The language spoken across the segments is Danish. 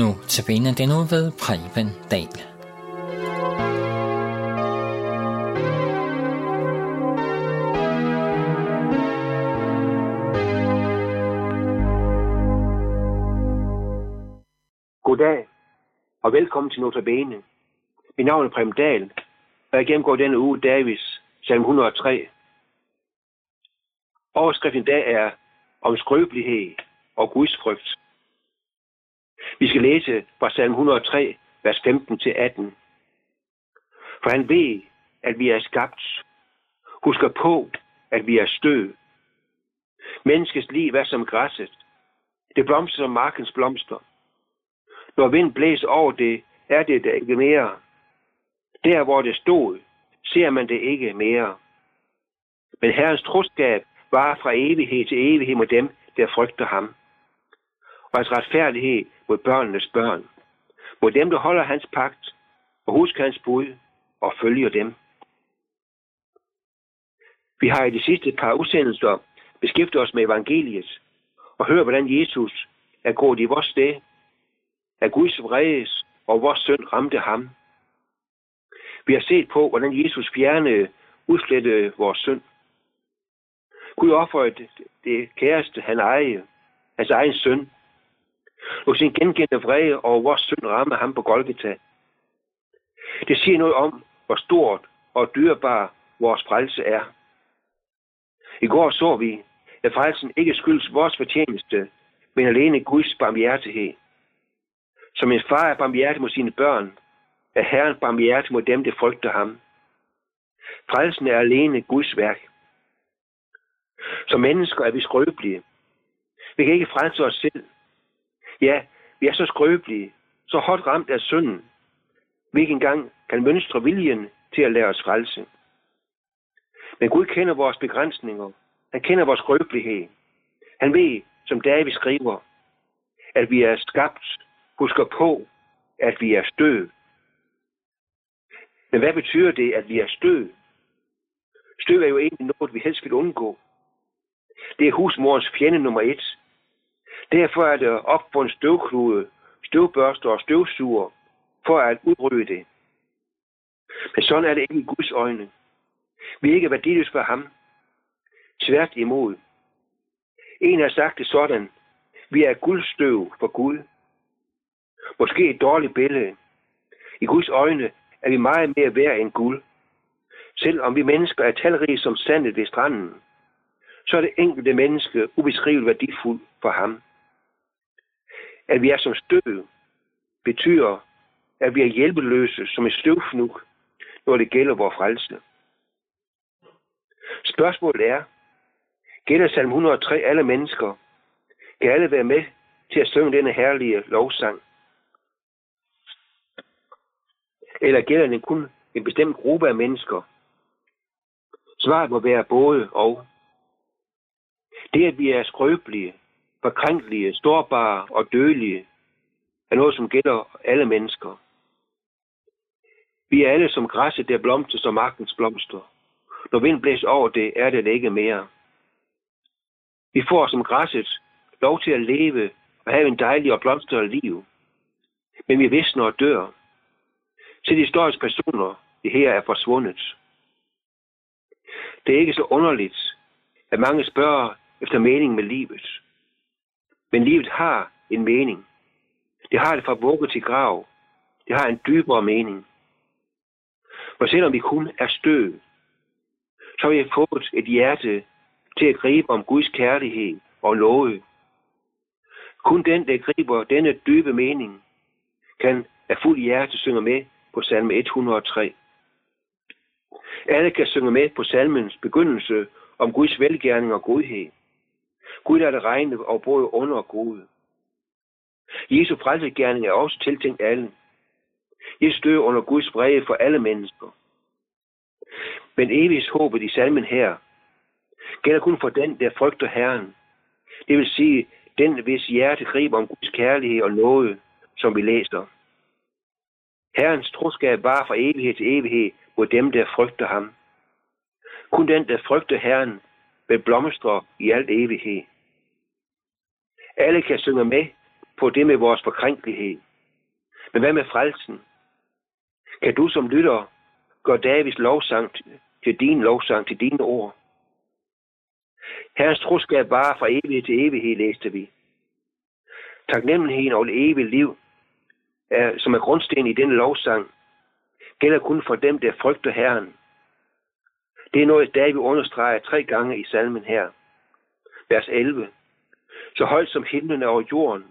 Nu tabiner den nu ved Preben Dahl. Goddag og velkommen til Notabene. Mit navn er Prem Dahl, og jeg gennemgår denne uge Davis, salm 103. Overskriften i dag er om skrøbelighed og gudsfrygt. frygt. Vi skal læse fra salm 103, vers 15 til 18. For han ved, at vi er skabt. Husker på, at vi er støv. Menneskets liv er som græsset. Det blomster som markens blomster. Når vind blæser over det, er det der ikke mere. Der, hvor det stod, ser man det ikke mere. Men Herrens troskab var fra evighed til evighed mod dem, der frygter ham. Hans retfærdighed mod børnenes børn. Mod dem, der holder hans pagt og husker hans bud og følger dem. Vi har i de sidste par udsendelser beskæftiget os med evangeliet og hørt, hvordan Jesus er gået i vores sted, at Guds vredes og vores synd ramte ham. Vi har set på, hvordan Jesus fjernede, udslettede vores synd. Gud offerede det, det kæreste, han ejede, hans egen søn, og sin gengældende vrede over vores synd ramme ham på Golgata. Det siger noget om, hvor stort og dyrbar vores frelse er. I går så vi, at frelsen ikke skyldes vores fortjeneste, men alene Guds barmhjertighed. Som en far er barmhjertig mod sine børn, er Herren barmhjertig mod dem, der frygter ham. Frelsen er alene Guds værk. Som mennesker er vi skrøbelige. Vi kan ikke frelse os selv. Ja, vi er så skrøbelige, så hårdt ramt af synden, vi ikke engang kan mønstre viljen til at lade os frelse. Men Gud kender vores begrænsninger. Han kender vores skrøbelighed. Han ved, som David skriver, at vi er skabt, husker på, at vi er støv. Men hvad betyder det, at vi er støv? Støv er jo egentlig noget, vi helst vil undgå. Det er husmorens fjende nummer et. Derfor er det op på en støvklude, støvbørster og støvsuger, for at udrydde det. Men sådan er det ikke i Guds øjne. Vi er ikke værdiløse for ham. Tvært imod. En har sagt det sådan. Vi er guldstøv for Gud. Måske et dårligt billede. I Guds øjne er vi meget mere værd end guld. Selvom vi mennesker er talrige som sandet ved stranden, så er det enkelte menneske ubeskriveligt værdifuldt for ham. At vi er som støv, betyder, at vi er hjælpeløse som et støvfnug, når det gælder vores frelse. Spørgsmålet er, gælder salm 103 alle mennesker? Kan alle være med til at synge denne herlige lovsang? Eller gælder den kun en bestemt gruppe af mennesker? Svaret må være både og. Det, at vi er skrøbelige, forkrænkelige, storbare og dødelige, er noget, som gælder alle mennesker. Vi er alle som græsset, der blomster som magtens blomster. Når vind blæser over det, er det ikke mere. Vi får som græsset lov til at leve og have en dejlig og blomstret liv. Men vi visner og dør. Til de historiske personer, det her er forsvundet. Det er ikke så underligt, at mange spørger efter mening med livet. Men livet har en mening. Det har det fra vugge til grav. Det har en dybere mening. For selvom vi kun er støv, så har vi fået et hjerte til at gribe om Guds kærlighed og love. Kun den, der griber denne dybe mening, kan af fuld hjerte synge med på salme 103. Alle kan synge med på salmens begyndelse om Guds velgærning og godhed. Gud er det regne og både under og gode. Jesu frelsegærning er også tiltænkt alle. Jesus dør under Guds brede for alle mennesker. Men evigt håbet i salmen her gælder kun for den, der frygter Herren. Det vil sige, den, hvis hjerte griber om Guds kærlighed og noget, som vi læser. Herrens troskab var fra evighed til evighed mod dem, der frygter ham. Kun den, der frygter Herren, vil blomstre i alt evighed. Alle kan synge med på det med vores forkrænkelighed. Men hvad med frelsen? Kan du som lytter gøre Davids lovsang til din lovsang, til dine ord? Herrens troskab var fra evighed til evighed, læste vi. Taknemmeligheden over det evige liv, er, som er grundsten i denne lovsang, gælder kun for dem, der frygter Herren. Det er noget, David understreger tre gange i salmen her. Vers 11. Så højt som himlen er over jorden,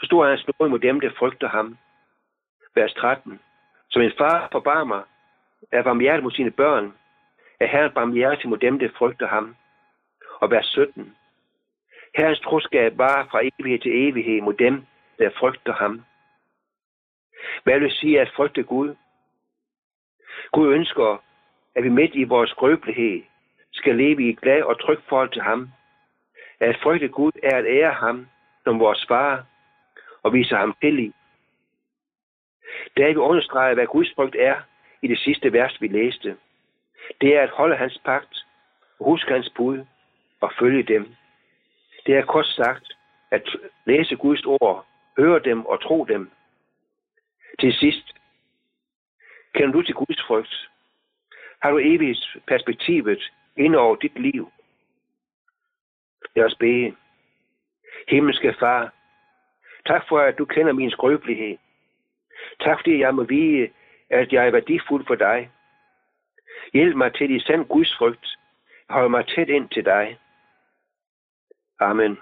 så stor er hans nåde mod dem, der frygter ham. Vers 13. Som en far forbarmer, er barmhjertig mod sine børn, er Herren barmhjertig mod dem, der frygter ham. Og vers 17. Herrens troskab var fra evighed til evighed mod dem, der frygter ham. Hvad vil sige at frygte Gud? Gud ønsker, at vi midt i vores skrøbelighed skal leve i et glad og trygt forhold til ham. At frygte Gud er at ære ham som vores far og vise ham tillid. David understreger, hvad Guds frygt er i det sidste vers, vi læste. Det er at holde hans pagt, huske hans bud og følge dem. Det er kort sagt at læse Guds ord, høre dem og tro dem. Til sidst, kender du til Guds frygt? Har du evigt perspektivet ind over dit liv? Lad os bede. Himmelske Far, tak for, at du kender min skrøbelighed. Tak fordi jeg må vide, at jeg er værdifuld for dig. Hjælp mig til i sand Guds frygt. Hold mig tæt ind til dig. Amen.